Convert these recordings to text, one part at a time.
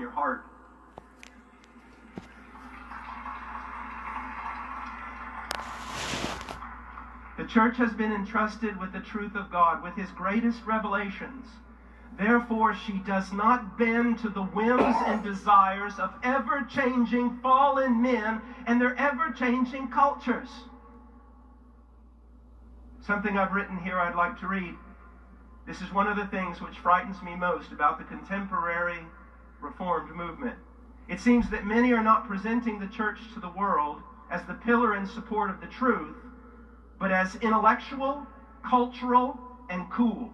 your heart. The church has been entrusted with the truth of God, with his greatest revelations. Therefore, she does not bend to the whims and desires of ever changing fallen men and their ever changing cultures. Something I've written here I'd like to read. This is one of the things which frightens me most about the contemporary Reformed movement. It seems that many are not presenting the church to the world as the pillar and support of the truth, but as intellectual, cultural, and cool.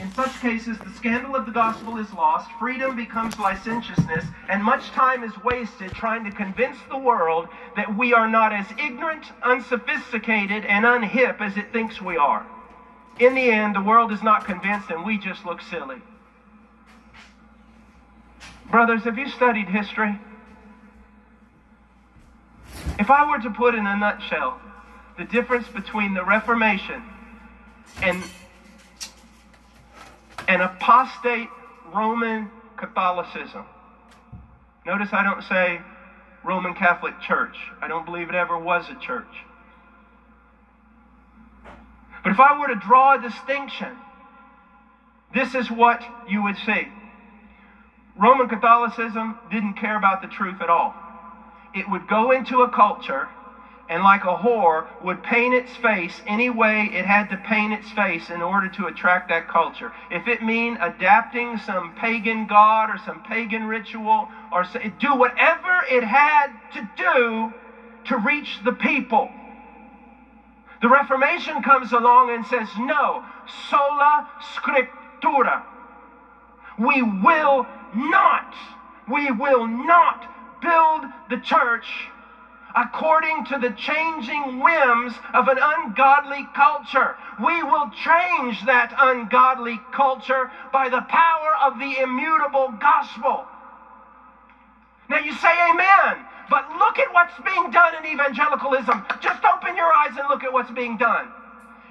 In such cases, the scandal of the gospel is lost, freedom becomes licentiousness, and much time is wasted trying to convince the world that we are not as ignorant, unsophisticated, and unhip as it thinks we are. In the end, the world is not convinced, and we just look silly. Brothers, have you studied history? If I were to put in a nutshell the difference between the Reformation and an apostate Roman Catholicism. Notice I don't say Roman Catholic Church. I don't believe it ever was a church. But if I were to draw a distinction, this is what you would see. Roman Catholicism didn't care about the truth at all. It would go into a culture and like a whore would paint its face any way it had to paint its face in order to attract that culture. If it mean adapting some pagan god or some pagan ritual or do whatever it had to do to reach the people. The Reformation comes along and says, no, sola scriptura. We will not, we will not build the church according to the changing whims of an ungodly culture. We will change that ungodly culture by the power of the immutable gospel. Now you say amen, but look at what's being done in evangelicalism. Just open your eyes and look at what's being done.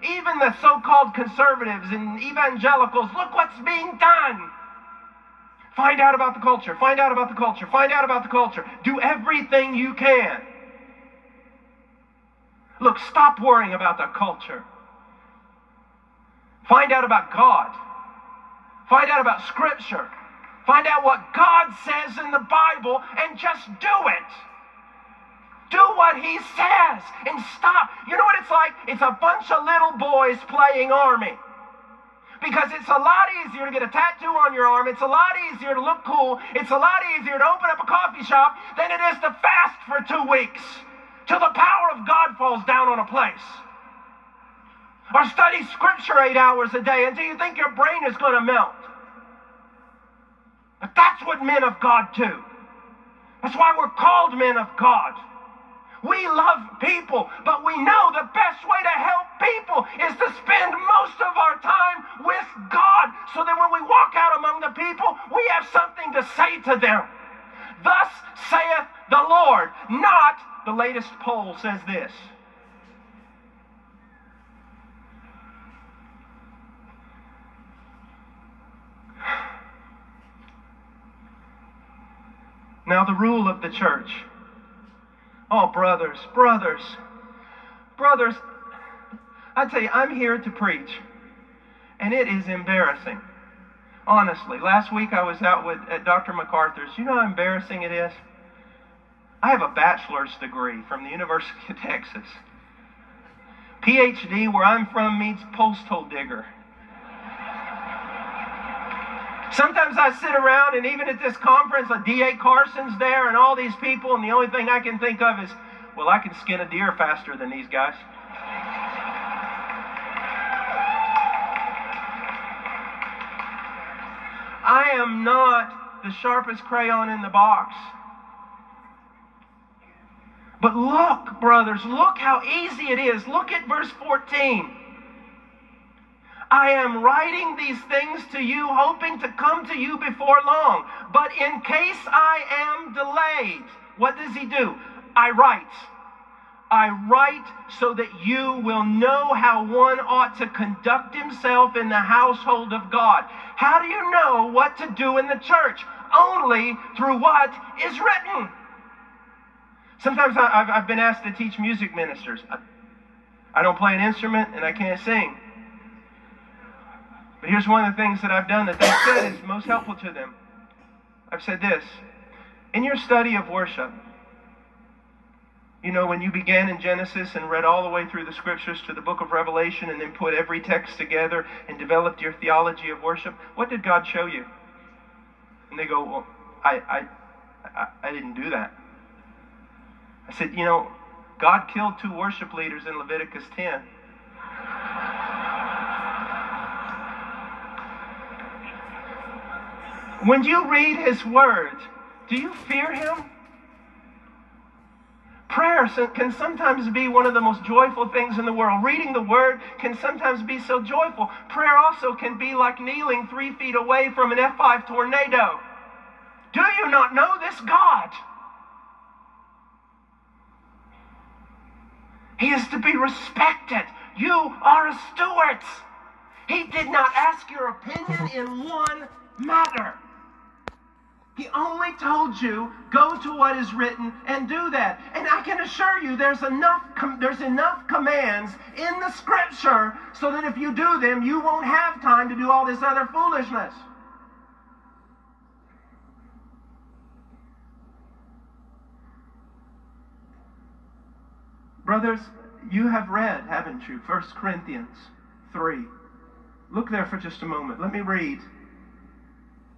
Even the so called conservatives and evangelicals, look what's being done. Find out about the culture. Find out about the culture. Find out about the culture. Do everything you can Look, stop worrying about the culture. Find out about God. Find out about Scripture. Find out what God says in the Bible and just do it. Do what He says and stop. You know what it's like? It's a bunch of little boys playing army. Because it's a lot easier to get a tattoo on your arm. It's a lot easier to look cool. It's a lot easier to open up a coffee shop than it is to fast for two weeks till the power of God falls down on a place. Or study scripture eight hours a day until you think your brain is going to melt. But that's what men of God do. That's why we're called men of God. We love people, but we know the best way to help people is to spend most of our time with God so that when we walk out among the people, we have something to say to them. Thus saith the Lord, not the latest poll says this. Now, the rule of the church. Oh, brothers, brothers, brothers, I tell you, I'm here to preach, and it is embarrassing. Honestly, last week I was out with at Dr. MacArthur's. You know how embarrassing it is? I have a bachelor's degree from the University of Texas. PhD, where I'm from, means posthole digger. Sometimes I sit around, and even at this conference, a D.A. Carson's there, and all these people, and the only thing I can think of is, well, I can skin a deer faster than these guys. I am not the sharpest crayon in the box. But look, brothers, look how easy it is. Look at verse 14. I am writing these things to you, hoping to come to you before long. But in case I am delayed, what does he do? I write. I write so that you will know how one ought to conduct himself in the household of God. How do you know what to do in the church? only through what is written. Sometimes I, have been asked to teach music ministers. I don't play an instrument and I can't sing. But here's one of the things that I've done that they said is most helpful to them. I've said this in your study of worship, you know, when you began in Genesis and read all the way through the scriptures to the book of Revelation and then put every text together and developed your theology of worship, what did God show you? And they go, Well, I, I, I, I didn't do that. I said, You know, God killed two worship leaders in Leviticus 10. When you read his word, do you fear him? Prayer can sometimes be one of the most joyful things in the world. Reading the Word can sometimes be so joyful. Prayer also can be like kneeling three feet away from an F5 tornado. Do you not know this God? He is to be respected. You are a steward. He did not ask your opinion in one matter. He only told you, go to what is written and do that. And I can assure you, there's enough, there's enough commands in the scripture so that if you do them, you won't have time to do all this other foolishness. Brothers, you have read, haven't you, 1 Corinthians 3. Look there for just a moment. Let me read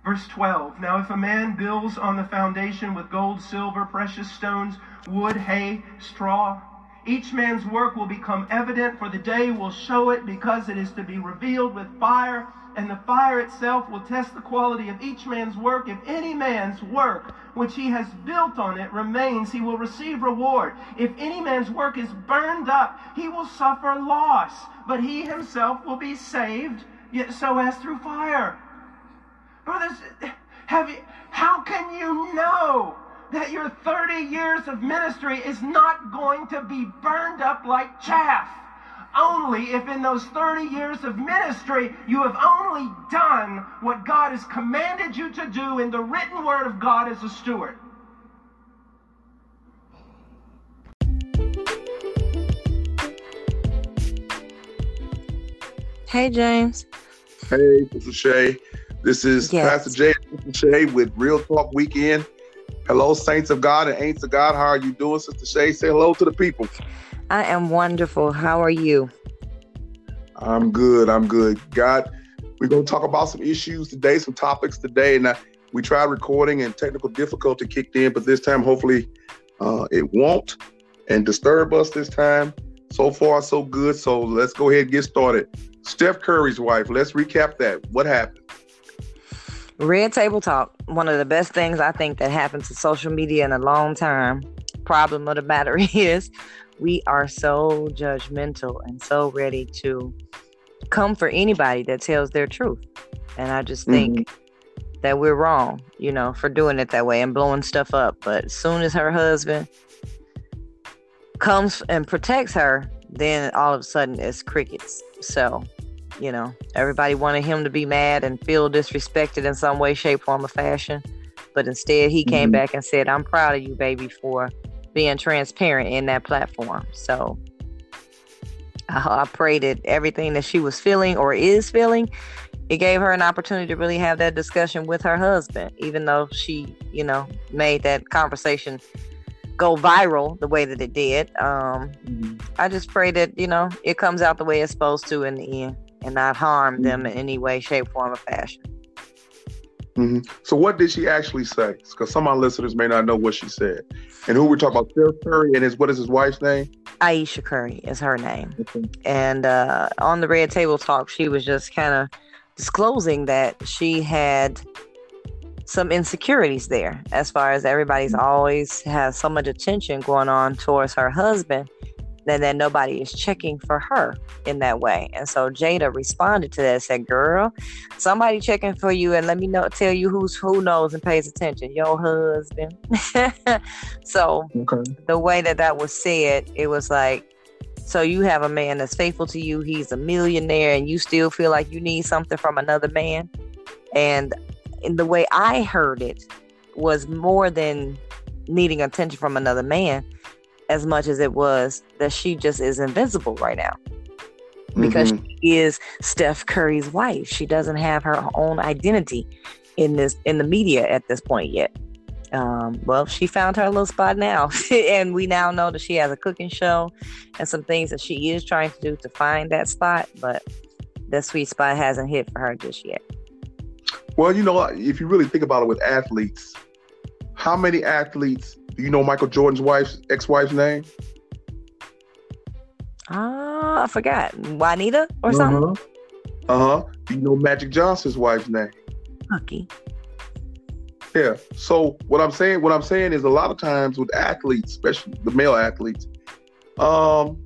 Verse 12 Now, if a man builds on the foundation with gold, silver, precious stones, wood, hay, straw, each man's work will become evident, for the day will show it, because it is to be revealed with fire, and the fire itself will test the quality of each man's work. If any man's work which he has built on it remains, he will receive reward. If any man's work is burned up, he will suffer loss, but he himself will be saved, yet so as through fire. Brothers, have you, how can you know that your 30 years of ministry is not going to be burned up like chaff? Only if in those 30 years of ministry you have only done what God has commanded you to do in the written word of God as a steward. Hey, James. Hey, this is Shay. This is yes. Pastor Jay Shay with Real Talk Weekend. Hello, saints of God and ain'ts of God. How are you doing, Sister Shay? Say hello to the people. I am wonderful. How are you? I'm good. I'm good. God, we're going to talk about some issues today, some topics today. And uh, we tried recording and technical difficulty kicked in, but this time, hopefully, uh, it won't and disturb us this time. So far, so good. So let's go ahead and get started. Steph Curry's wife, let's recap that. What happened? Red Table Talk, one of the best things I think that happened to social media in a long time. Problem of the matter is, we are so judgmental and so ready to come for anybody that tells their truth. And I just think mm-hmm. that we're wrong, you know, for doing it that way and blowing stuff up. But as soon as her husband comes and protects her, then all of a sudden it's crickets. So you know, everybody wanted him to be mad and feel disrespected in some way, shape, form, or fashion. But instead, he came mm-hmm. back and said, I'm proud of you, baby, for being transparent in that platform. So I, I pray that everything that she was feeling or is feeling, it gave her an opportunity to really have that discussion with her husband, even though she, you know, made that conversation go viral the way that it did. Um, mm-hmm. I just pray that, you know, it comes out the way it's supposed to in the end and not harm them mm-hmm. in any way, shape, form, or fashion. Mm-hmm. So, what did she actually say? Because some of our listeners may not know what she said. And who we're talking about, Steph Curry, and his what is his wife's name? Ayesha Curry is her name. Okay. And uh, on the Red Table Talk, she was just kind of disclosing that she had some insecurities there, as far as everybody's mm-hmm. always has so much attention going on towards her husband and then nobody is checking for her in that way. And so Jada responded to that, said, Girl, somebody checking for you and let me know tell you who's who knows and pays attention. Your husband. so okay. the way that that was said, it was like, so you have a man that's faithful to you, he's a millionaire, and you still feel like you need something from another man. And in the way I heard it was more than needing attention from another man as much as it was that she just is invincible right now because Mhm. she is Steph Curry's wife. She doesn't have her own identity in this in the media at this point yet. Um, well, she found her little spot now, and we now know that she has a cooking show and some things that she is trying to do to find that spot, but the sweet spot hasn't hit for her just yet. Well, you know, if you really think about it with athletes, how many athletes do you know Michael Jordan's wife's ex-wife's name? Ah, I forgot. Juanita or something? Uh huh. Do you know Magic Johnson's wife's name? Cookie. Yeah. So what I'm saying, what I'm saying is, a lot of times with athletes, especially the male athletes, um,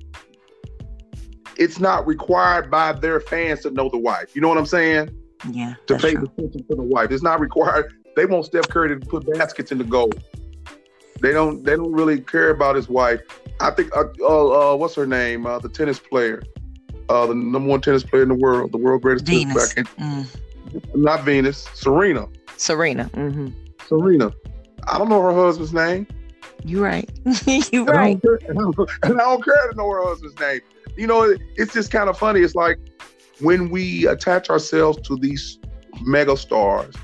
it's not required by their fans to know the wife. You know what I'm saying? Yeah. To pay true. attention to the wife. It's not required. They want Steph Curry to put baskets in the goal. They don't. They don't really care about his wife. I think. Uh, uh, uh what's her name? Uh, the tennis player. Uh, the number one tennis player in the world, the world greatest Venus. tennis player. I Mm. can't- Venus. Serena. Serena. hmm Serena. I don't know her husband's name. You right. you And I right. don't care- and I don't- and I don't care to know her husband's name. You know, it- it's just kind of funny. It's like when we attach ourselves to these mega stars,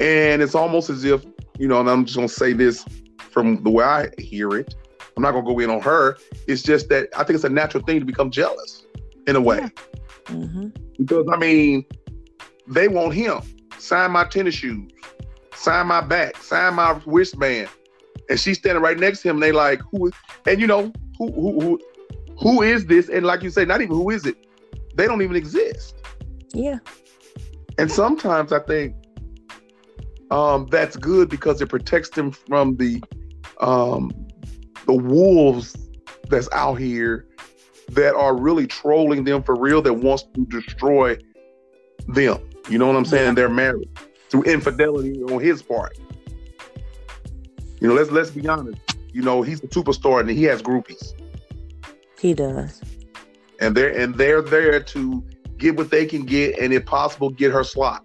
and it's almost as if, you know, and I'm just gonna say this from the way I hear it. I'm not gonna go in on her. It's just that I think it's a natural thing to become jealous in a way. Yeah. hmm Because I mean, they want him. Sign my tennis shoes, sign my back, sign my wristband. And she's standing right next to him, and they like, who is and you know, who who who who is this? And like you say, not even who is it? They don't even exist. Yeah. And sometimes I think um, that's good because it protects them from the um, the wolves that's out here that are really trolling them for real that wants to destroy them. You know what I'm saying? They're married through infidelity on his part. You know, let's let's be honest. You know, he's a superstar and he has groupies, He does. and they're and they're there to get what they can get, and if possible, get her slot.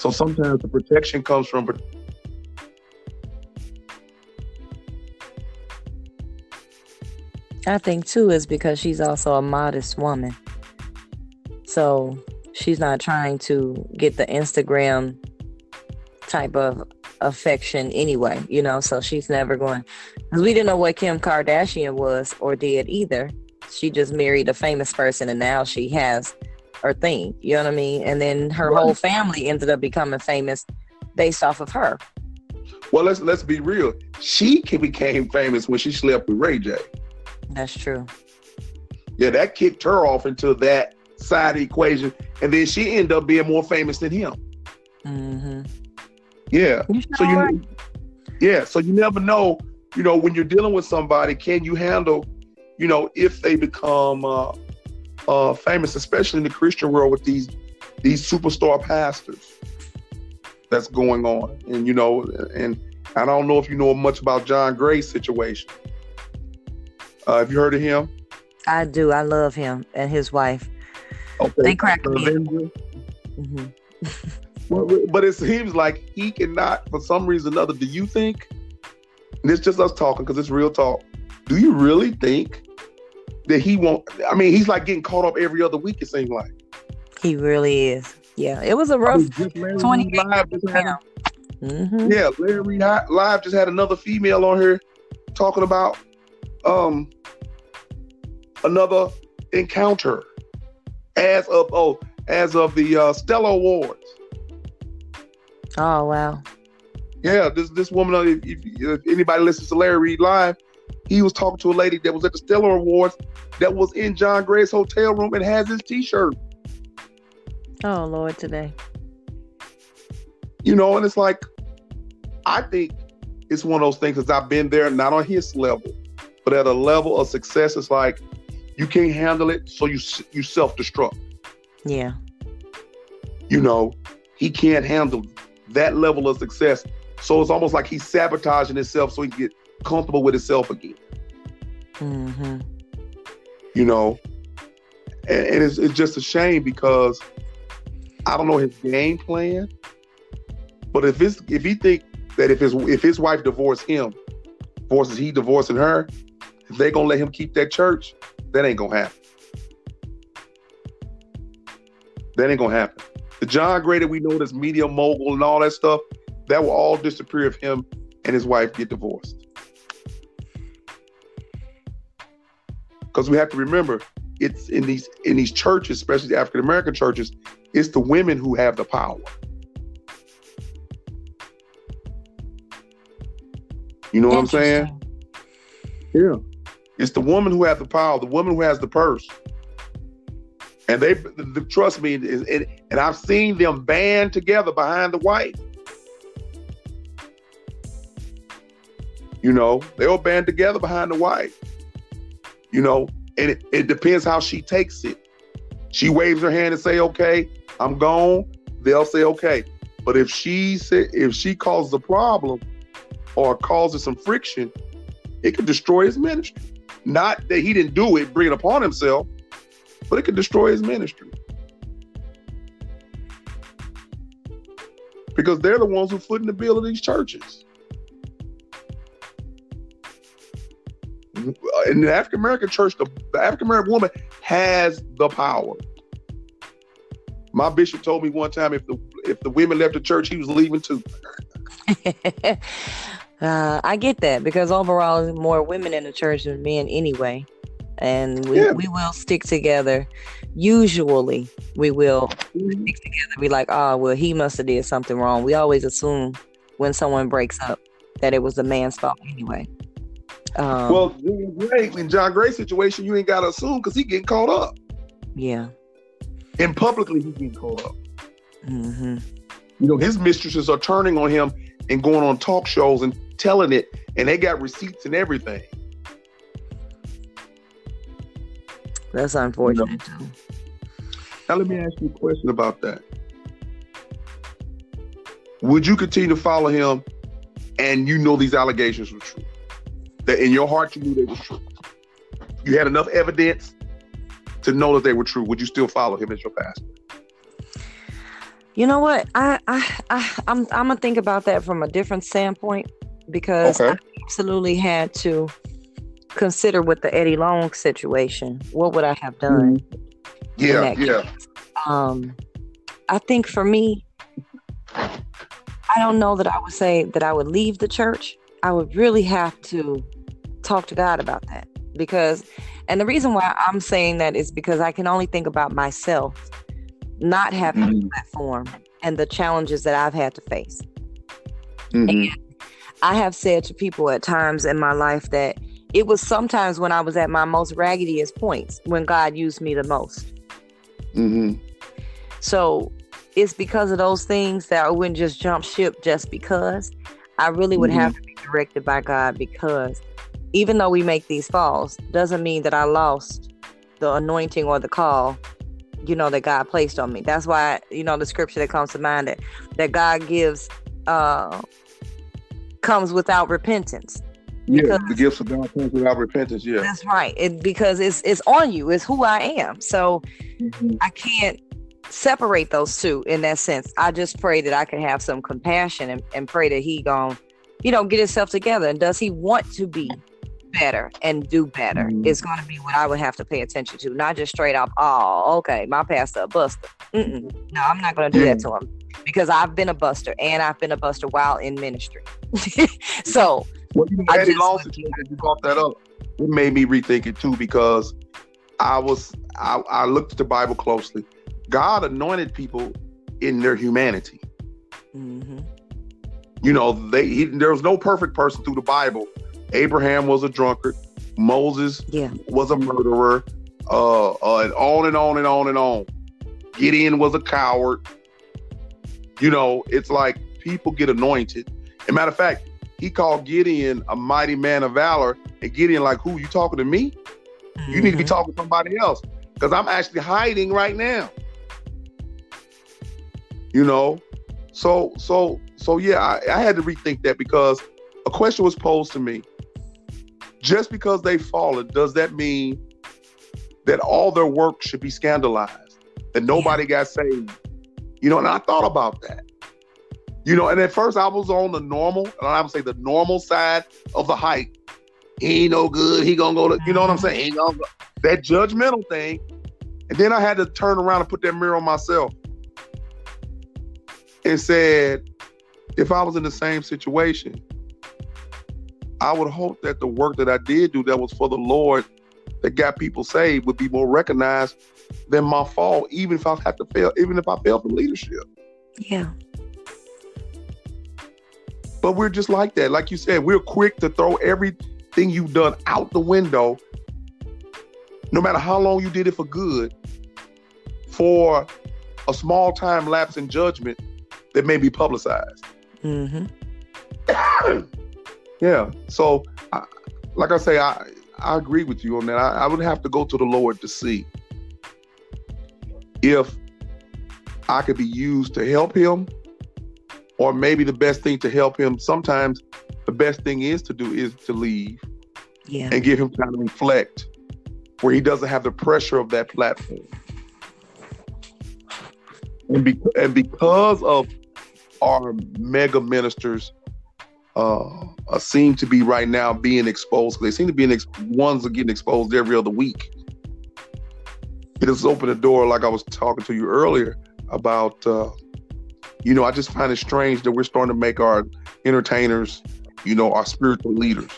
So sometimes the protection comes from I think too is because she's also a modest woman. So she's not trying to get the Instagram type of affection anyway, you know. So she's never going because we didn't know what Kim Kardashian was or did either. She just married a famous person and now she has her thing. You know what I mean? And then her whole family ended up becoming famous based off of her. well. Let's let's be real. She became famous when she slept with Ray J. That's true. Yeah, that kicked her off into that side equation, and then she ended up being more famous than him. Mm-hmm. Yeah. You So you, right? yeah. So you never know. You know, when you're dealing with somebody, can you handle? You know, if they become uh, uh, famous, especially in the Christian world with these these superstar pastors that's going on, and you know, and I don't know if you know much about John Gray's situation. Uh, have you heard of him? I do. I love him and his wife. Okay. They crack me. hmm Well, but it seems like he cannot, for some reason or other. Do you think? And it's just us talking because it's real talk. Do you really think that he won't? I mean, he's like getting caught up every other week. It seems like. He really is. Yeah, it was a rough mean, 20 Reid Live just had, hmm yeah, Larry Live just had another female on here talking about um another encounter as of oh as of the uh, Stellar Awards. Oh wow. Yeah, this this woman. uh, If, if, if anybody listens to Larry Reid live, he was talking to a lady that was at the Stellar Awards that was in John Gray's hotel room and has his T-shirt. Oh Lord, today. You know, and it's like, I think it's one of those things. Cause I've been there, not on his level, but at a level of success. It's like you can't handle it, so you you self destruct. Yeah. You know, he can't handle that level of success, so it's almost like he's sabotaging himself so he can get comfortable with himself again. hmm you know. And, and it's, it's just a shame because I don't know his game plan. But if it's if he think that if his if his wife divorced him, forces he divorcing her, if they gonna let him keep that church, that ain't gonna happen. That ain't gonna happen. The John Gray that we know that's media mogul and all that stuff, that will all disappear if him and his wife get divorced. Because we have to remember, it's in these in these churches, especially the African American churches, it's the women who have the power. You know what I'm saying? Yeah. It's the woman who has the power, the woman who has the purse. And they, the, trust me, and, and I've seen them band together behind the wife. You know, they'll band together behind the wife. You know, and it, it depends how she takes it. She waves her hand and say, "Okay, I'm gone." They'll say, "Okay." But if she say, if she causes a problem or causes some friction, it could destroy his ministry. Not that he didn't do it, bring it upon himself, but it could destroy his ministry. Because they're the ones who foot in the bill of these churches. In the African American church, the, the African American woman has the power. My bishop told me one time if the if the women left the church, he was leaving too. uh, I get that because overall, more women in the church than men anyway and we, yeah. we will stick together. Usually, we will mm-hmm. stick together. Be like, oh, well, he must have did something wrong. We always assume when someone breaks up that it was the man's fault anyway. Um, well, Gray, in John Gray's situation, you ain't got to assume because he getting caught up. Yeah. And publicly, he's getting caught up. Mm-hmm. You know, his mistresses are turning on him and going on talk shows and telling it, and they got receipts and everything. That's unfortunate too. Now let me ask you a question about that. Would you continue to follow him and you know these allegations were true? That in your heart you knew they were true. You had enough evidence to know that they were true. Would you still follow him as your pastor? You know what? I I, I I'm I'm gonna think about that from a different standpoint because okay. I absolutely had to consider with the Eddie Long situation, what would I have done? Mm-hmm. Yeah, yeah. Case? Um, I think for me, I don't know that I would say that I would leave the church. I would really have to talk to God about that because, and the reason why I'm saying that is because I can only think about myself not having mm-hmm. a platform and the challenges that I've had to face. Mm-hmm. And I have said to people at times in my life that it was sometimes when I was at my most raggediest points when God used me the most. Mm-hmm. So it's because of those things that I wouldn't just jump ship just because. I really would mm-hmm. have to directed by God because even though we make these falls, doesn't mean that I lost the anointing or the call, you know, that God placed on me. That's why, you know, the scripture that comes to mind that, that God gives uh comes without repentance. Yeah, the gifts of God comes without repentance. Yeah, that's right. It, because it's it's on you. It's who I am. So mm-hmm. I can't separate those two in that sense. I just pray that I can have some compassion and, and pray that he gon' you know, get himself together. And does he want to be better and do better? Mm-hmm. It's going to be what I would have to pay attention to, not just straight up. Oh, okay, my pastor a buster. Mm-mm. No, I'm not going to do that to him because I've been a buster and I've been a buster while in ministry. so well, you Long situation, you brought that up. It made me rethink it too because I was I, I looked at the Bible closely. God anointed people in their humanity. Mm-hmm. You know, they he, there was no perfect person through the Bible. Abraham was a drunkard. Moses yeah. was a murderer. Uh, uh, and on and on and on and on. Gideon was a coward. You know, it's like people get anointed. As a matter of fact, he called Gideon a mighty man of valor. And Gideon, like, who you talking to me? Mm-hmm. You need to be mm-hmm. talking to somebody else because I'm actually hiding right now. You know, so so so yeah, I, I had to rethink that because a question was posed to me. Just because they fallen, does that mean that all their work should be scandalized? That nobody got saved? You know, and I thought about that. You know, and at first I was on the normal, and I would say the normal side of the hype. He ain't no good. He gonna go to, you know what I'm saying? He ain't gonna go. That judgmental thing. And then I had to turn around and put that mirror on myself and said, if I was in the same situation, I would hope that the work that I did do that was for the Lord that got people saved would be more recognized than my fall, even if I have to fail, even if I failed from leadership. Yeah. But we're just like that. Like you said, we're quick to throw everything you've done out the window, no matter how long you did it for good, for a small time lapse in judgment that may be publicized. Mm-hmm. yeah. So, I, like I say, I I agree with you on that. I, I would have to go to the Lord to see if I could be used to help him, or maybe the best thing to help him. Sometimes the best thing is to do is to leave Yeah. and give him time to reflect, where he doesn't have the pressure of that platform. And, be, and because of our mega ministers uh, uh, seem to be right now being exposed, they seem to be in ex- ones are getting exposed every other week. It has opened the door, like I was talking to you earlier about. Uh, you know, I just find it strange that we're starting to make our entertainers, you know, our spiritual leaders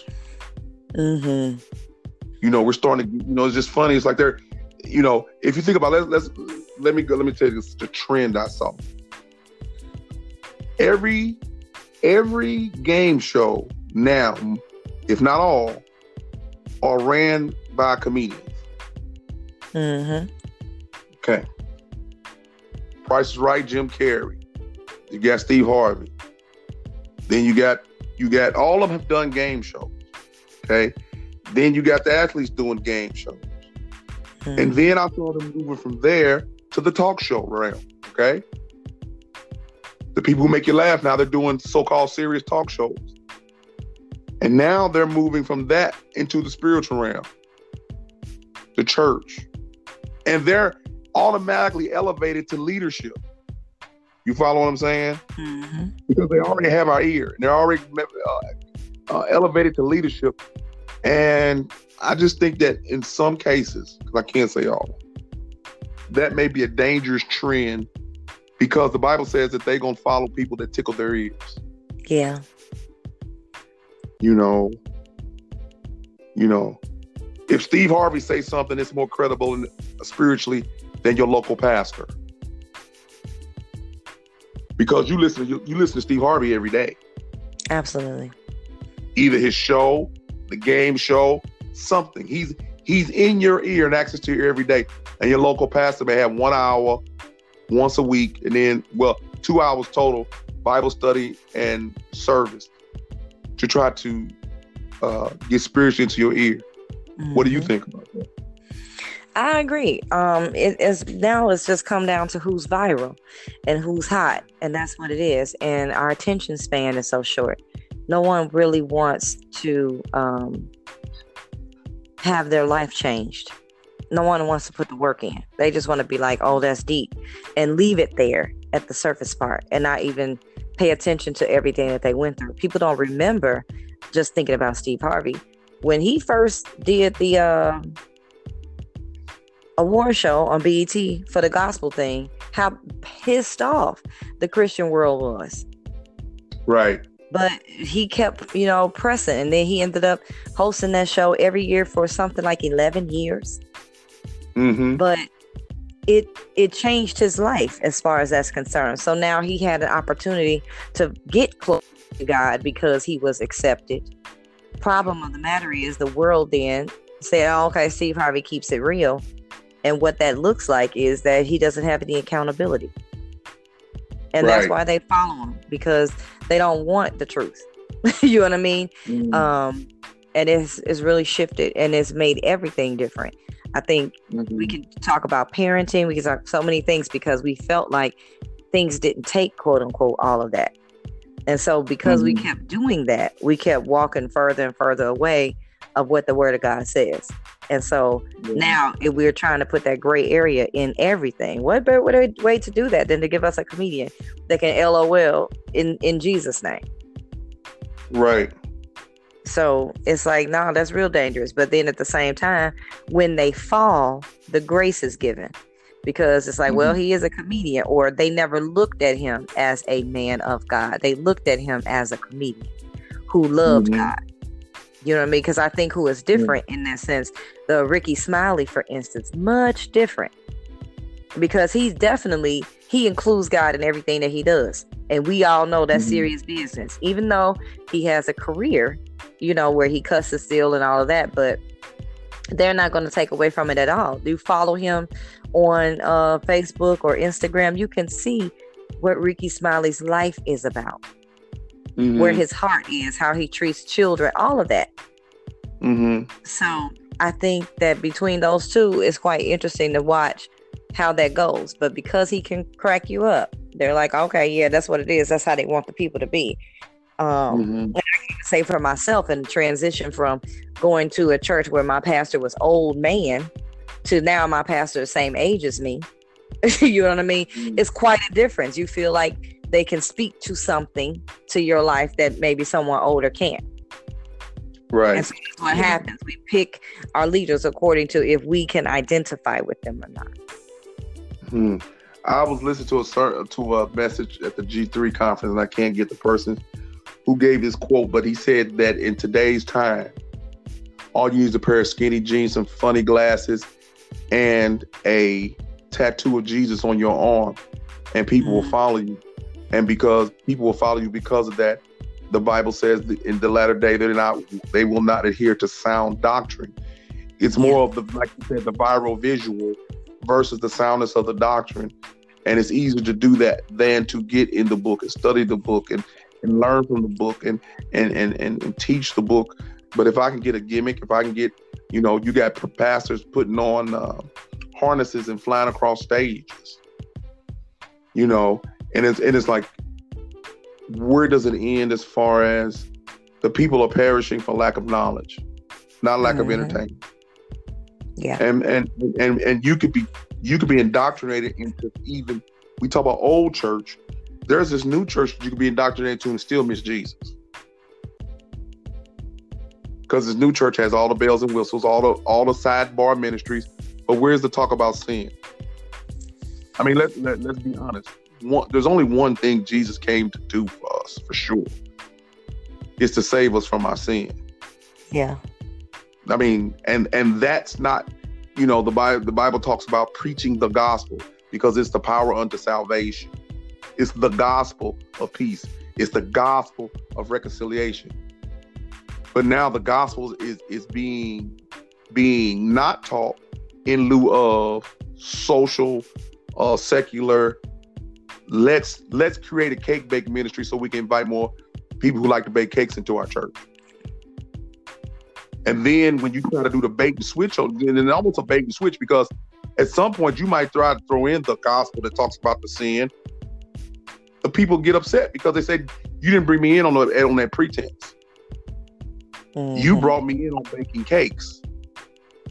Mm-hmm. you know we're starting to you know it's just funny it's like they're you know if you think about let's, let's let me go let me tell you this, the trend i saw every every game show now if not all are ran by comedians. Mm-hmm. okay. Price is right jim carrey. You got steve harvey. Then you got you got all of them have done game shows. Okay. Then you got the athletes doing game shows. And then I saw them moving from there to the talk show realm. Okay. The people who make you laugh now they're doing so-called serious talk shows. And now they're moving from that into the spiritual realm, the church. And they're automatically elevated to leadership. You follow what I'm saying? Mm-hmm. Because they already have our ear. They're already uh, uh, elevated to leadership. And I just think that in some cases, because I can't say all, that may be a dangerous trend because the Bible says that they're going to follow people that tickle their ears. Yeah. You know, you know, if Steve Harvey says something it's more credible and spiritually than your local pastor, because you listen, you, you listen to Steve Harvey every day, Absolutely. either his show, the game show, something. He's he's in your ear and access to your every day. And your local pastor may have one hour once a week, and then well, two hours total Bible study and service to try to uh, get spiritually into your ear. What do you Mhm. think about that? I agree. Um, it is now it's just come down to who's viral and who's hot, and that's what it is. And our attention span is so short. No one really wants to um, have their life changed. No one wants to put the work in. They just want to be like, "Oh, that's deep," and leave it there at the surface part, and not even pay attention to everything that they went through. People don't remember just thinking about Steve Harvey when he first did the. Uh, award show on BET for the gospel thing, how pissed off the Christian world was. Right. But he kept, you know, pressing, and then he ended up hosting that show every year for something like eleven years. Mm-hmm. But it it changed his life as far as that's concerned. So now he had an opportunity to get close to God because he was accepted. Problem of the matter is the world then said, oh, "Okay, Steve Harvey keeps it real," and what that looks like is that he doesn't have any accountability, and that's why they follow him because they don't want the truth. you know what I mean? Mm-hmm. Um, and it's it's really shifted and it's made everything different. I think Mm-hmm. we can talk about parenting we can talk so many things because we felt like things didn't take quote unquote all of that and so because we Mhm. kept doing that we kept walking further and further away of what the word of god says And so now if we're trying to put that gray area in everything. What better way, way to do that than to give us a comedian that can LOL in, in Jesus' name? Right. So it's like, no, nah, that's real dangerous. But then at the same time, when they fall, the grace is given because it's like, mm-hmm. well, he is a comedian, or they never looked at him as a man of God. They looked at him as a comedian who loved mm-hmm. God. You know what I mean? Because I think who is different mm-hmm. in that sense, the Rickey Smiley, for instance, much different. Because he's definitely he includes God in everything that he does. And we all know that's mm-hmm. serious business. Even though he has a career, you know, where he cusses still and all of that, but they're not going to take away from it at all. You follow him on uh, Facebook or Instagram, you can see what Rickey Smiley's life is about, mm-hmm. where his heart is, how he treats children, all of that. Mm-hmm. So I think that between those two, it's quite interesting to watch how that goes. But because he can crack you up, they're like, okay, yeah, that's what it is. That's how they want the people to be. Um, mm-hmm. and I can say for myself and transition from going to a church where my pastor was old man to now my pastor the same age as me. you know what I mean? Mm-hmm. It's quite a difference. You feel like they can speak to something to your life that maybe someone older can't. Right. And so that's what happens. We pick our leaders according to if we can identify with them or not. Hmm. I was listening to a certain to a message at the G3 conference, and I can't get the person who gave this quote, but he said that in today's time, all you need is a pair of skinny jeans, some funny glasses, and a tattoo of Jesus on your arm, and people mm-hmm. will follow you. And because people will follow you because of that, the Bible says in the latter day they're not they will not adhere to sound doctrine. It's more of the like you said, the viral visual versus the soundness of the doctrine. And it's easier to do that than to get in the book and study the book and, and learn from the book and, and, and, and, and teach the book. But if I can get a gimmick, if I can get, you know, you got pastors putting on uh, harnesses and flying across stages, you know, and it's and it's like, where does it end as far as the people are perishing for lack of knowledge, not lack mm-hmm. of entertainment. Yeah. And and and and you could be you could be indoctrinated into even we talk about old church. There's this new church you could be indoctrinated to and still miss Jesus. Because this new church has all the bells and whistles, all the all the sidebar ministries, but where's the talk about sin? I mean, let, let let's be honest. One, there's only one thing Jesus came to do for us, for sure. Is to save us from our sin. Yeah. I mean, and and that's not, you know, the Bible the Bible talks about preaching the gospel because it's the power unto salvation. It's the gospel of peace. It's the gospel of reconciliation. But now the gospel is is being being not taught in lieu of social uh secular let's let's create a cake bake ministry so we can invite more people who like to bake cakes into our church. And then when you try to do the bait and switch, and it's almost a bait and switch because at some point you might try to throw in the gospel that talks about the sin. The people get upset because they say you didn't bring me in on, the, on that pretense. Mm-hmm. You brought me in on baking cakes.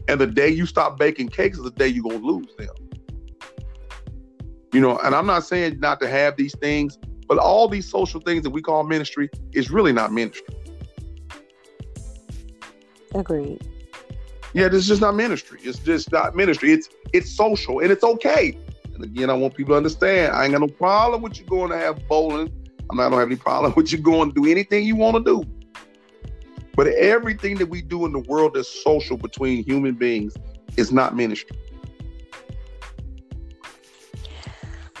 And the day you stop baking cakes is the day you're gonna lose them. You know, and I'm not saying not to have these things, but all these social things that we call ministry is really not ministry. Agreed. Yeah, this is just not ministry. It's just not ministry. It's it's social and it's okay. And again, I want people to understand. I ain't got no problem with you going to have bowling. I'm not gonna have any problem with you going to do anything you want to do. But everything that we do in the world that's social between human beings is not ministry.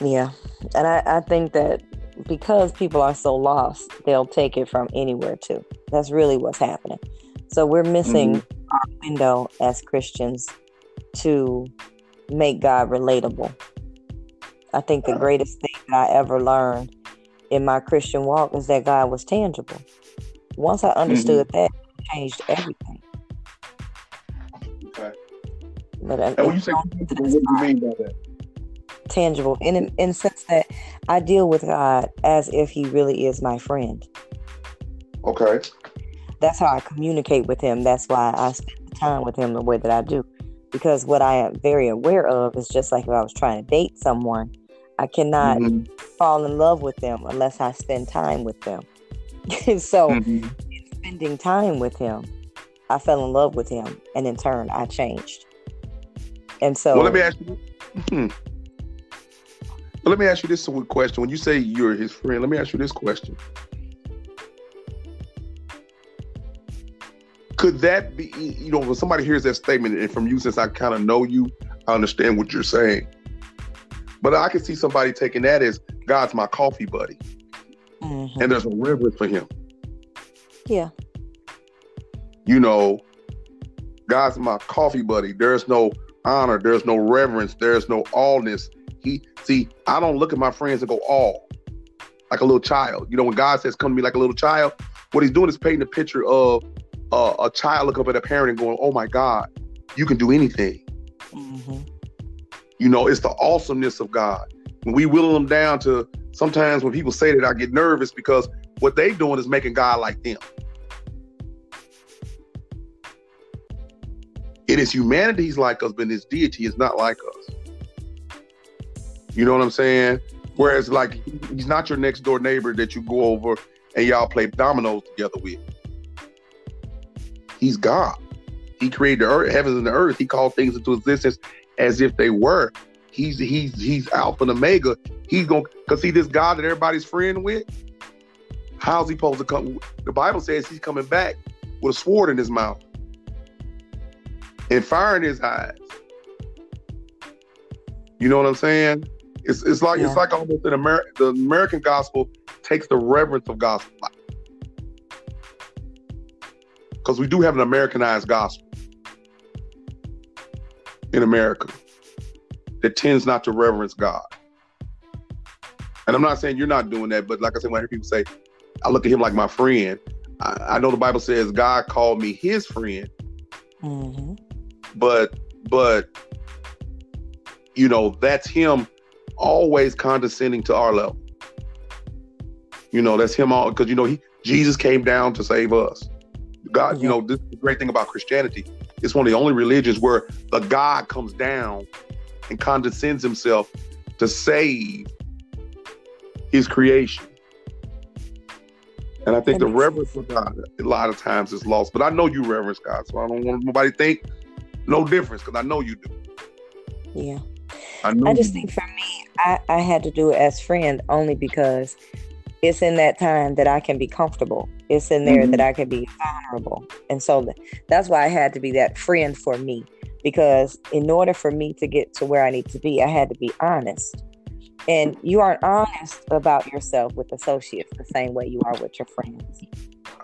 Yeah. And I, I think that because people are so lost, they'll take it from anywhere too. That's really what's happening. So we're missing mm-hmm. our window as Christians to make God relatable. I think the greatest thing that I ever learned in my Christian walk is that God was tangible. Once I understood mm-hmm. that, it changed everything. Okay. But and when you say tangible, what do you mean by that? Tangible, in in the sense that I deal with God as if He really is my friend. Okay that's how I communicate with him. That's why I spend time with him the way that I do. Because what I am very aware of is just like if I was trying to date someone, I cannot mm-hmm. fall in love with them unless I spend time with them. so, mm-hmm. spending time with him, I fell in love with him, and in turn, I changed. And so, well, let me ask you. Hmm. Well, let me ask you this question. When you say you're his friend, let me ask you this question. Could that be, you know, when somebody hears that statement, and from you, since I kind of know you, I understand what you're saying. But I can see somebody taking that as God's my coffee buddy. Mm-hmm. And there's a reverence for him. Yeah. You know, God's my coffee buddy. There's no honor, there's no reverence, there's no allness. He see, I don't look at my friends and go all like a little child. You know, when God says come to me like a little child, what he's doing is painting a picture of uh, a child looking up at a parent and going, "Oh my God, you can do anything." Mm-hmm. You know, it's the awesomeness of God. When we whittle them down to sometimes when people say that, I get nervous because what they doing is making God like them. It is humanity, he's like us, but in his deity is not like us. You know what I'm saying? Whereas, like, he's not your next door neighbor that you go over and y'all play dominoes together with. He's God. He created the earth, heavens and the earth. He called things into existence as if they were. He's he's he's Alpha and Omega. He's going to, because see this God that everybody's friend with. How's he supposed to come? The Bible says he's coming back with a sword in his mouth and fire in his eyes. You know what I'm saying? It's it's like yeah. it's like almost an American the American gospel takes the reverence of gospel because we do have an Americanized gospel in America that tends not to reverence God. And I'm not saying you're not doing that, but like I said, when I hear people say, I look at him like my friend, I, I know the Bible says God called me his friend. Mm-hmm. But, but, you know, that's him always condescending to our level. You know, that's him all because you know he Jesus came down to save us. God, you know, this is the great thing about Christianity. It's one of the only religions where the God comes down and condescends himself to save his creation. And I think the reverence for God a lot of times is lost. But I know you reverence God, so I don't want nobody to think no difference because I know you do. Yeah. I, I just think for me, I, I had to do it as friend only because it's in that time that I can be comfortable. It's in there mm-hmm. that I can be honorable. And so that's why I had to be that friend for me. Because in order for me to get to where I need to be, I had to be honest. And you aren't honest about yourself with associates the same way you are with your friends.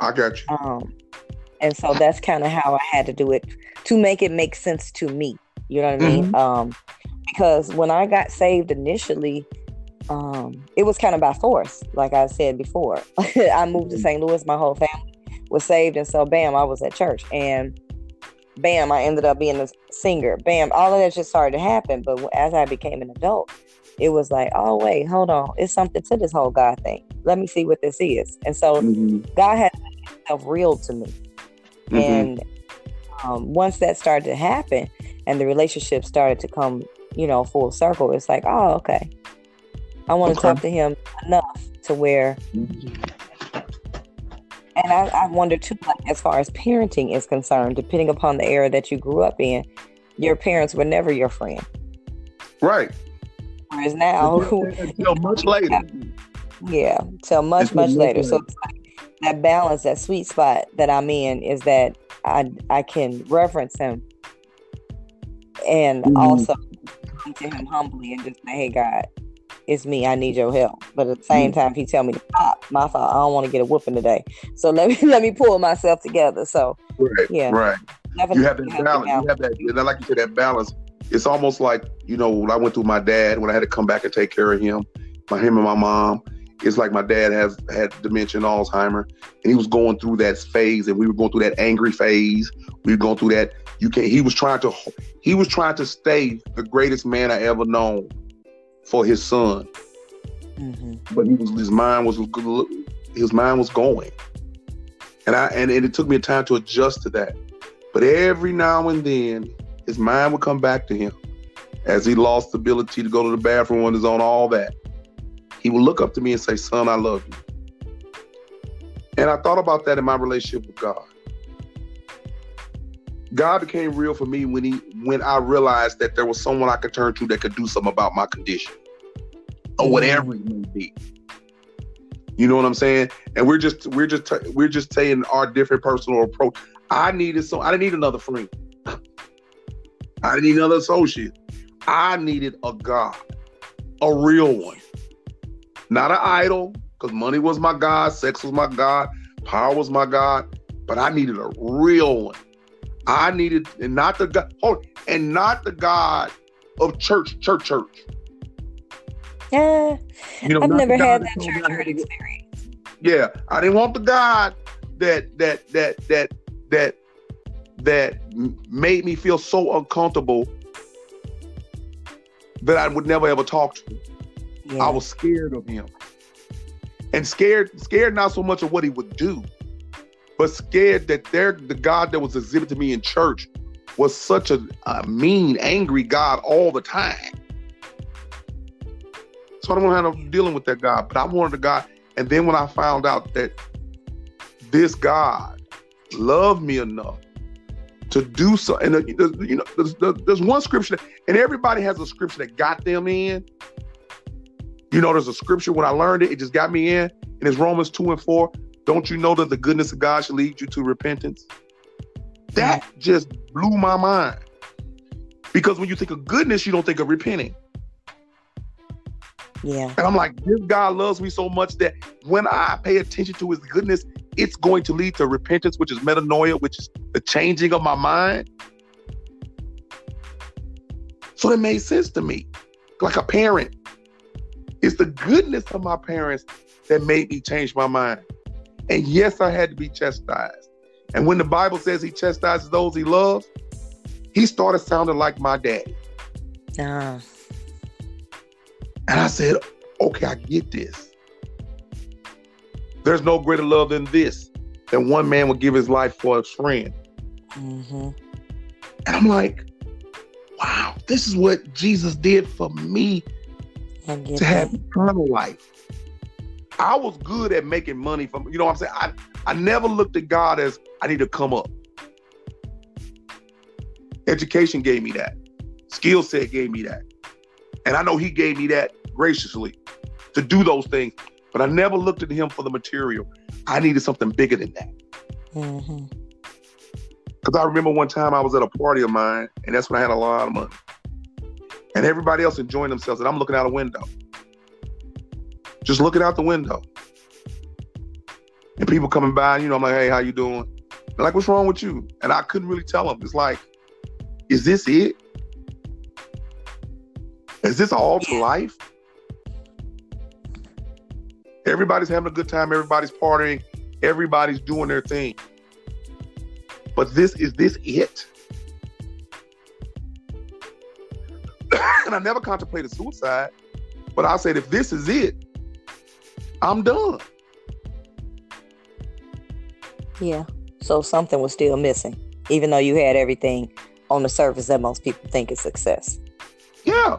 I got you. Um, and so that's kind of how I had to do it to make it make sense to me. You know what I mean? Mm-hmm. Um, because when I got saved initially, um, it was kind of by force, like I said before. I moved to mm-hmm. St. Louis, my whole family was saved, and so bam, I was at church, and bam, I ended up being a singer. Bam, all of that just started to happen. But as I became an adult, it was like, oh wait, hold on, it's something to this whole God thing. Let me see what this is. And so mm-hmm. God had himself real to me, mm-hmm. and um, once that started to happen, and the relationship started to come, you know, full circle, it's like, oh okay I want to okay. talk to him enough to where. And I, I wonder too, like, as far as parenting is concerned, depending upon the era that you grew up in, your parents were never your friend. Right. Whereas now, until much later. Yeah, till much much later. So like that balance, that sweet spot that I'm in, is that I I can reference him, and mm-hmm. also come to him humbly and just say, "Hey, God, it's me. I need your help. But at the mm-hmm. same time, he tell me to pop. My fault. I don't want to get a whooping today. So let me let me pull myself together. So right, yeah, right. You have that balance. You have that. And like you said, that balance. It's almost like you know when I went through my dad when I had to come back and take care of him, my him and my mom. It's like my dad has had dementia, Alzheimer, and he was going through that phase, and we were going through that angry phase. We were going through that. You can't. He was trying to. He was trying to stay the greatest man I ever known for his son. Mm-hmm. But he was his mind was his mind was going, and I and, and it took me a time to adjust to that. But every now and then, his mind would come back to him as he lost the ability to go to the bathroom on his own, all that. He would look up to me and say, Son, I love you. And I thought about that in my relationship with God. God became real for me when he when I realized that there was someone I could turn to that could do something about my condition. Or mm-hmm. whatever it may be. You know what I'm saying? And we're just we're just we're just saying our different personal approach. I needed some. I didn't need another friend. I didn't need another associate. I needed a God, a real one, not an idol. Because money was my God, sex was my God, power was my God. But I needed a real one. I needed, and not the God, oh, and not the God of church, church, church. Yeah, you know, I've never had that church hurt experience. Yeah, I didn't want the God that that that that that that made me feel so uncomfortable that I would never ever talk to. Yeah. I was scared of him, and scared scared not so much of what he would do, but scared that there the God that was exhibited to me in church was such a, a mean, angry God all the time so I don't want to have no dealing with that God. But I wanted a God. And then when I found out that this God loved me enough to do so, and uh, you know, there's, there's one scripture, and everybody has a scripture that got them in. You know, there's a scripture when I learned it, it just got me in, and it's Romans 2 and 4. Don't you know that the goodness of God should lead you to repentance? That mm-hmm. just blew my mind. Because when you think of goodness, you don't think of repenting. Yeah. And I'm like, this God loves me so much that when I pay attention to his goodness, it's going to lead to repentance, which is metanoia, which is the changing of my mind. So it made sense to me. Like a parent. It's the goodness of my parents that made me change my mind. And yes, I had to be chastised. And when the Bible says he chastises those he loves, he started sounding like my daddy. Ah. And I said, okay, I get this. There's no greater love than this, than one man would give his life for a friend. Mm-hmm. And I'm like, wow, this is what Jesus did for me to have eternal life. I was good at making money from, you know what I'm saying? I, I never looked at God as I need to come up. Education gave me that. Skill set gave me that. And I know he gave me that graciously to do those things. But I never looked at him for the material. I needed something bigger than that. Mm-hmm. Because I remember one time I was at a party of mine, and that's when I had a lot of money. And everybody else enjoying themselves, and I'm looking out a window. Just looking out the window. And people coming by, you know, I'm like, hey, how you doing? They're like, what's wrong with you? And I couldn't really tell them. It's like, is this it? Is this all to life? Everybody's having a good time. Everybody's partying. Everybody's doing their thing. But this is this it? and I never contemplated suicide. But I said, if this is it, I'm done. Yeah. So something was still missing, even though you had everything on the surface that most people think is success. Yeah.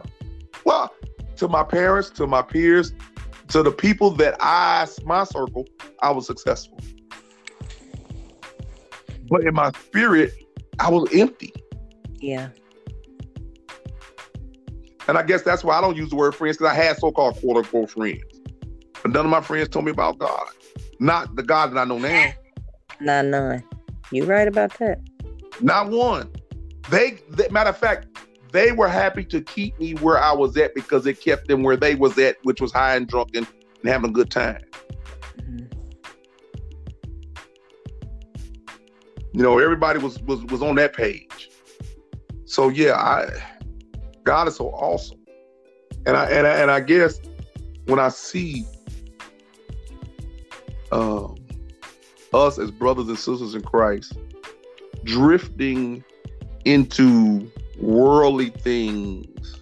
Well, to my parents, to my peers, to the people that I, my circle, I was successful. But in my spirit, I was empty. Yeah. And I guess that's why I don't use the word friends because I had so-called quote unquote friends. But none of my friends told me about God. Not the God that I know now. Not none. You right about that. Not one. They, they matter of fact, they were happy to keep me where I was at because it kept them where they was at, which was high and drunk and, and having a good time. Mm-hmm. You know, everybody was was was on that page. So yeah, I God is so awesome. And I and I, and I guess when I see um, us as brothers and sisters in Christ drifting into worldly things,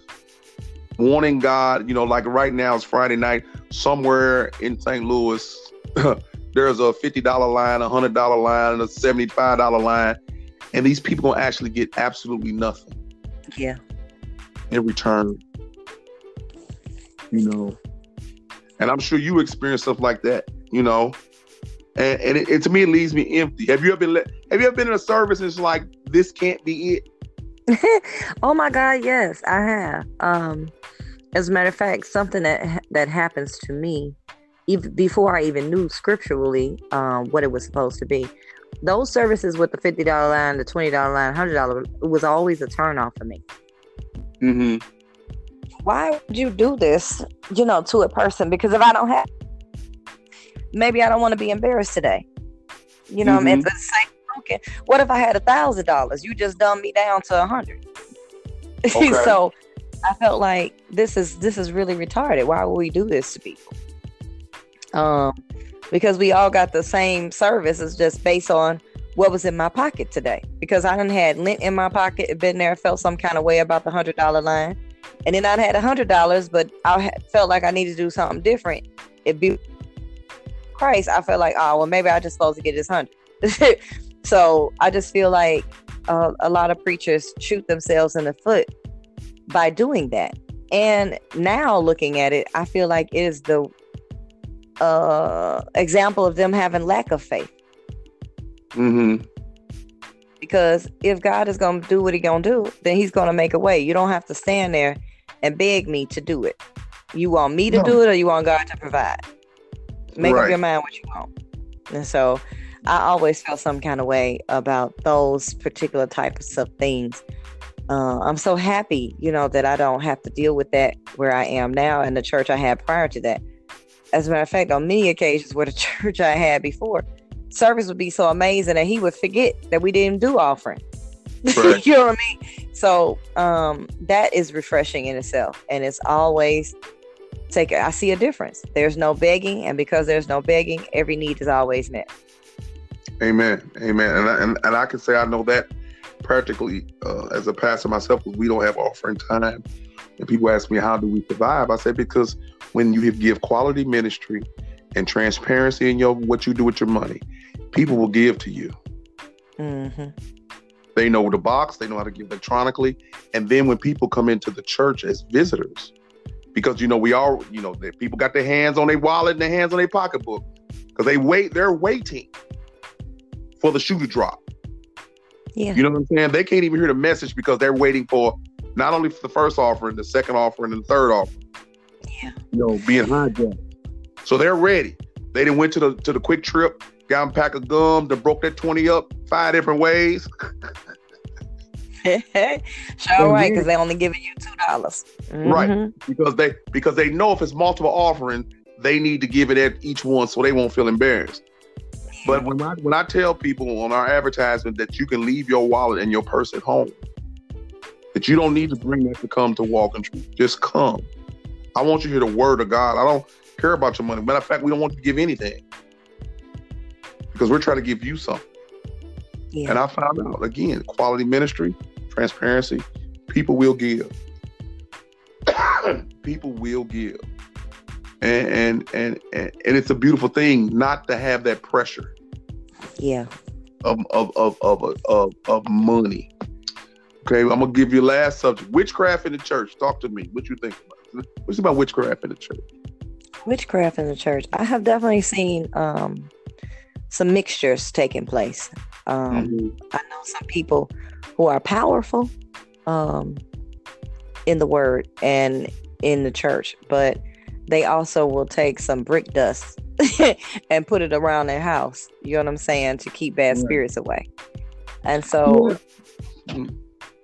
wanting God, you know, like right now it's Friday night, somewhere in St. Louis, there's a $50 line, a $100 line, and a $75 line. and these people gonna actually get absolutely nothing. Yeah. In return, you know, and I'm sure you experience stuff like that, you know, and, and it, it, to me it leaves me empty. Have you ever been Have you ever been in a service and it's like this can't be it? oh my God, yes, I have. Um, as a matter of fact, something that that happens to me, even before I even knew scripturally um, what it was supposed to be, those services with the fifty dollar line, the twenty dollar line, hundred dollar, was always a turn off for me. Mm-hmm. Why would you do this, you know, to a person? Because if I don't have, maybe I don't want to be embarrassed today. You know, mm-hmm. I mean, the same token, what if I had a thousand dollars? You just dumbed me down to a hundred. Okay. so I felt like this is this is really retarded. Why would we do this to people? Um, because we all got the same service. It's just based on what was in my pocket today. Because I didn't had lint in my pocket, been there, felt some kind of way about the hundred dollar line, and then I had a hundred dollars, but I felt like I needed to do something different. It be Christ. I felt like, oh well, maybe I just supposed to get this hundred. so I just feel like uh, a lot of preachers shoot themselves in the foot by doing that. And now looking at it, I feel like it is the uh, example of them having lack of faith. Mm-hmm. Because if God is going to do what He's going to do, then He's going to make a way. You don't have to stand there and beg me to do it. You want me to no. do it, or you want God to provide? Make right. up your mind what you want. And so, I always felt some kind of way about those particular types of things uh, I'm so happy, you know, that I don't have to deal with that where I am now and the church I had prior to that. As a matter of fact, on many occasions where the church I had before, service would be so amazing that he would forget that we didn't do offering. Right. you know what I mean? So um, that is refreshing in itself, and it's always take. it. I see a difference. There's no begging, and because there's no begging, every need is always met. Amen. Amen. And I, and, and I can say I know that practically uh, as a pastor myself we don't have offering time and people ask me how do we survive i say because when you give quality ministry and transparency in your what you do with your money people will give to you mm-hmm. they know the box they know how to give electronically and then when people come into the church as visitors because you know we all you know people got their hands on their wallet and their hands on their pocketbook because they wait they're waiting for the shoe to drop yeah. You know what I'm saying? They can't even hear the message because they're waiting for not only for the first offering, the second offering, and the third offering. Yeah. You know, being hijacked. So they're ready. They didn't went to the to the QuikTrip got a pack of gum, they broke that 20 up five different ways. sure right, because they only giving you two dollars. Mm-hmm. Right. Because they because they know if it's multiple offering, they need to give it at each one so they won't feel embarrassed. But when I when I tell people on our advertisement that you can leave your wallet and your purse at home, that you don't need to bring that to come to Walk in Truth. Just come. I want you to hear the word of God. I don't care about your money. Matter of fact, we don't want you to give anything because we're trying to give you something. Yeah. And I found out again, quality ministry, transparency, people will give. people will give and and and and it's a beautiful thing not to have that pressure yeah. Of of of of of, of money. Okay, I'm gonna give you last subject: witchcraft in the church. Talk to me. What you think about? What's about witchcraft in the church? Witchcraft in the church. I have definitely seen um, some mixtures taking place. Um, mm-hmm. I know some people who are powerful um, in the word and in the church, but they also will take some brick dust and put it around their house. You know what I'm saying? To keep bad spirits away. And so,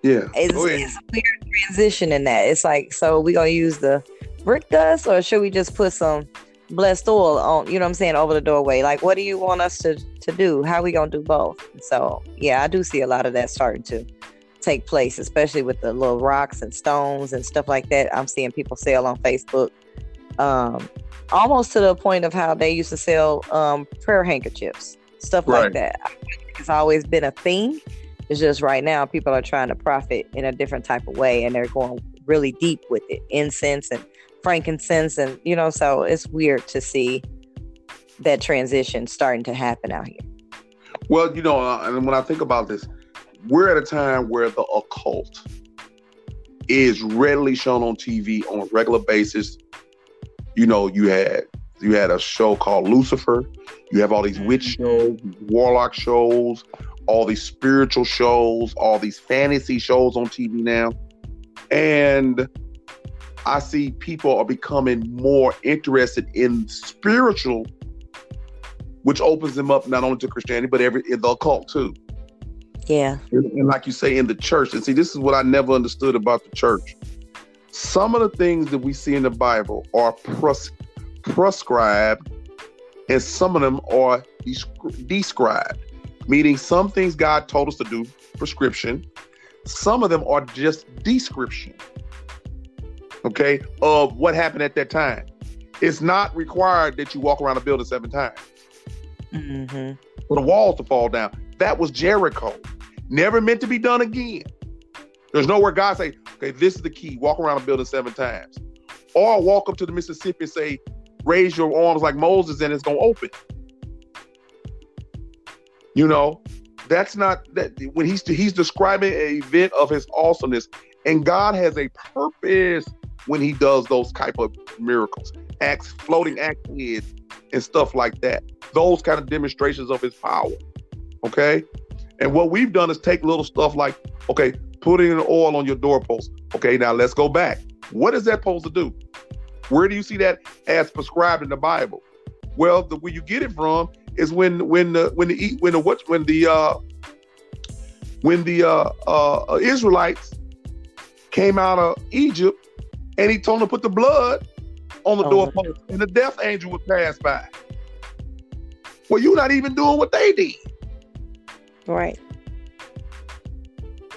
yeah, It's, it's, a weird transition in that. It's like, so we gonna use the brick dust, or should we just put some blessed oil on? You know what I'm saying? Over the doorway. Like, what do you want us to to do? How we gonna do both? So, yeah, I do see a lot of that starting to take place, especially with the little rocks and stones and stuff like that. I'm seeing people sell on Facebook. Um, almost to the point of how they used to sell um, prayer handkerchiefs, stuff right. like that. It's always been a thing. It's just right now people are trying to profit in a different type of way, and they're going really deep with it, incense and frankincense, and you know, so it's weird to see that transition starting to happen out here. Well, you know, uh, and when I think about this, we're at a time where the occult is readily shown on TV on a regular basis. You know, you had you had a show called Lucifer. You have all these witch shows, warlock shows, all these spiritual shows, all these fantasy shows on TV now. And I see people are becoming more interested in spiritual, which opens them up not only to Christianity, but every in the occult too. Yeah. And, and like you say, in the church. And see, this is what I never understood about the church. Some of the things that we see in the Bible are pres- prescribed, and some of them are described, meaning some things God told us to do, prescription. Some of them are just description, okay, of what happened at that time. It's not required that you walk around a building seven times Mm-hmm. for the walls to fall down. That was Jericho. Never meant to be done again. There's nowhere God say, okay, this is the key. Walk around a building seven times. Or walk up to the Mississippi and say, raise your arms like Moses and it's gonna open. You know, that's not that when he's he's describing an event of his awesomeness, and God has a purpose when he does those type of miracles, acts, floating act heads, and stuff like that. Those kind of demonstrations of his power. Okay. And what we've done is take little stuff like, okay, putting an oil on your doorpost. Okay, now let's go back. What is that supposed to do? Where do you see that as prescribed in the Bible? Well, the where you get it from is when when the when the when the what when the uh when the uh, uh Israelites came out of Egypt and he told him to put the blood on the Oh. doorpost and the death angel would pass by. Well, you're not even doing what they did. Right.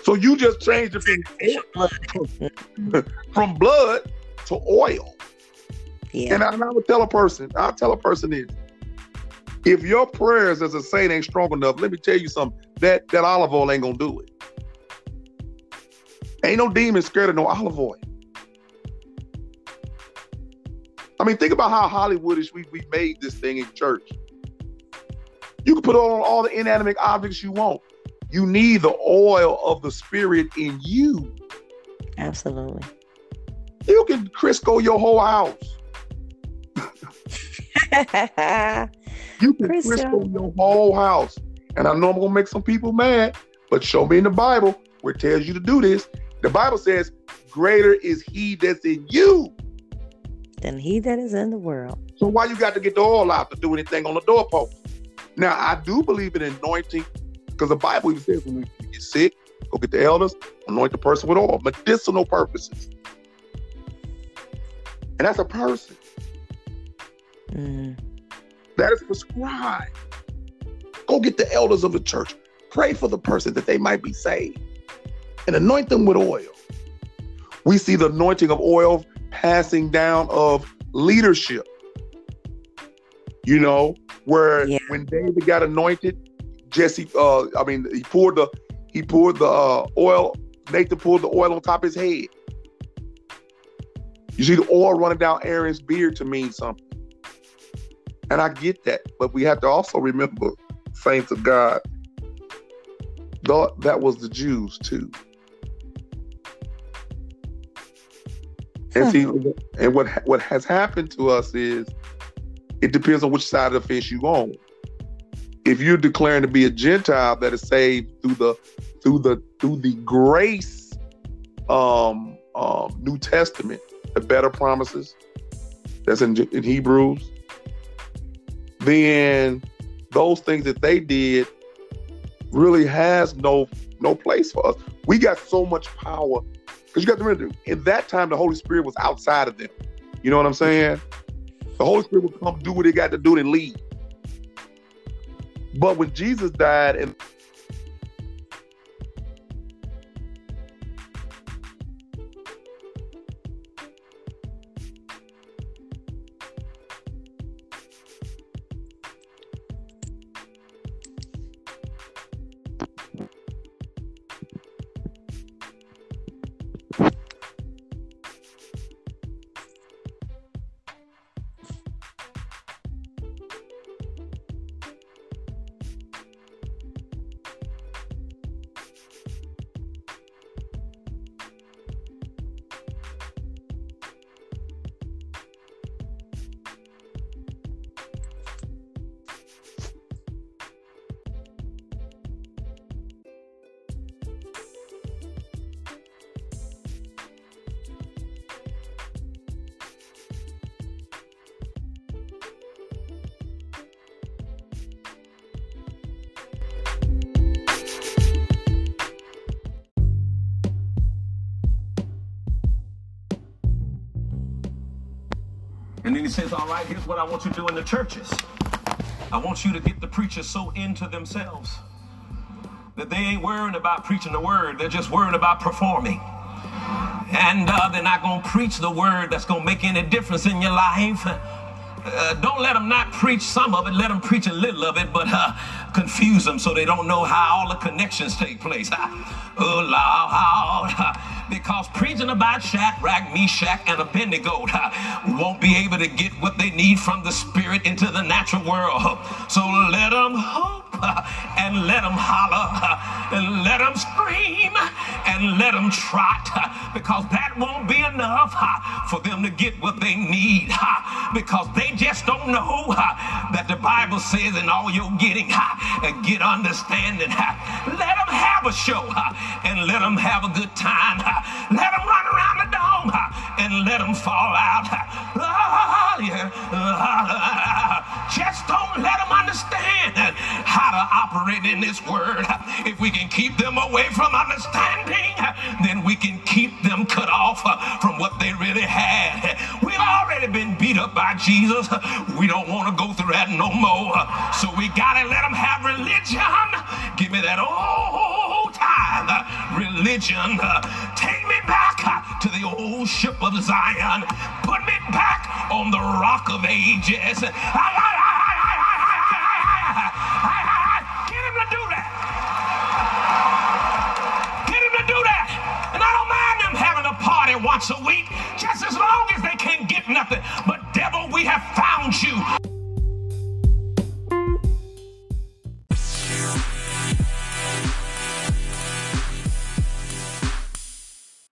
So you just changed it from, from blood to oil. Yeah. And I, and I would tell a person, I'll tell a person this. If your prayers as a saint ain't strong enough, let me tell you something. That that olive oil ain't gonna do it. Ain't no demon scared of no olive oil. I mean, think about how Hollywoodish we, we made this thing in church. You can put on all the inanimate objects you want. You need the oil of the spirit in you. Absolutely. You can Crisco your whole house. You can Crisco. Crisco your whole house. And I know I'm gonna make some people mad, but show me in the Bible where it tells you to do this. The Bible says, Greater is he that's in you. than he that is in the world. So why you got to get the oil out to do anything on the doorpost? Now I do believe in anointing, because the Bible even says when you get sick, go get the elders, anoint the person with oil, medicinal purposes. And that's a person. Mm. That is prescribed. Go get the elders of the church. Pray for the person that they might be saved and anoint them with oil. We see the anointing of oil passing down of leadership. You know, where Yeah. when David got anointed, Jesse, uh, I mean, he poured the he poured the uh, oil. Nathan poured the oil on top of his head. You see the oil running down Aaron's beard to mean something. And I get that, but we have to also remember, saints of God, thought that was the Jews too. And see, and what what has happened to us is, it depends on which side of the fence you on. If you're declaring to be a Gentile that is saved through the through the through the grace um, um, New Testament, the better promises, that's in, in Hebrews, then those things that they did really has no no place for us. We got so much power because you got to remember, in that time the Holy Spirit was outside of them. You know what I'm saying? The Holy Spirit would come do what He got to do and leave. But when Jesus died and And what I want you to do in the churches. I want you to get the preachers so into themselves that they ain't worrying about preaching the word, they're just worrying about performing. And uh, they're not going to preach the word that's going to make any difference in your life. Uh, don't let them not preach some of it. Let them preach a little of it, but uh, confuse them so they don't know how all the connections take place. oh, Lord. Because preaching about Shadrach, Meshach, and Abednego won't be able to get what they need from the spirit into the natural world. So let them hope and let them holler and let them scream and let them trot because that won't be enough for them to get what they need because they just don't know that the Bible says in all your getting get understanding. Let them have a show and let them have a good time. Let them run around the dome and let them fall out. Just don't let them understand how to operate in this word. If we can keep them away from understanding, then we can keep them cut off from what they really had. We've already been beat up by Jesus. We don't want to go through that no more. So we got to let them have religion. Give me that old time religion. Take me back to the old ship of Zion. Put me back on the rock of ages. I, I, once a week, just as long as they can't get nothing. But devil, we have found you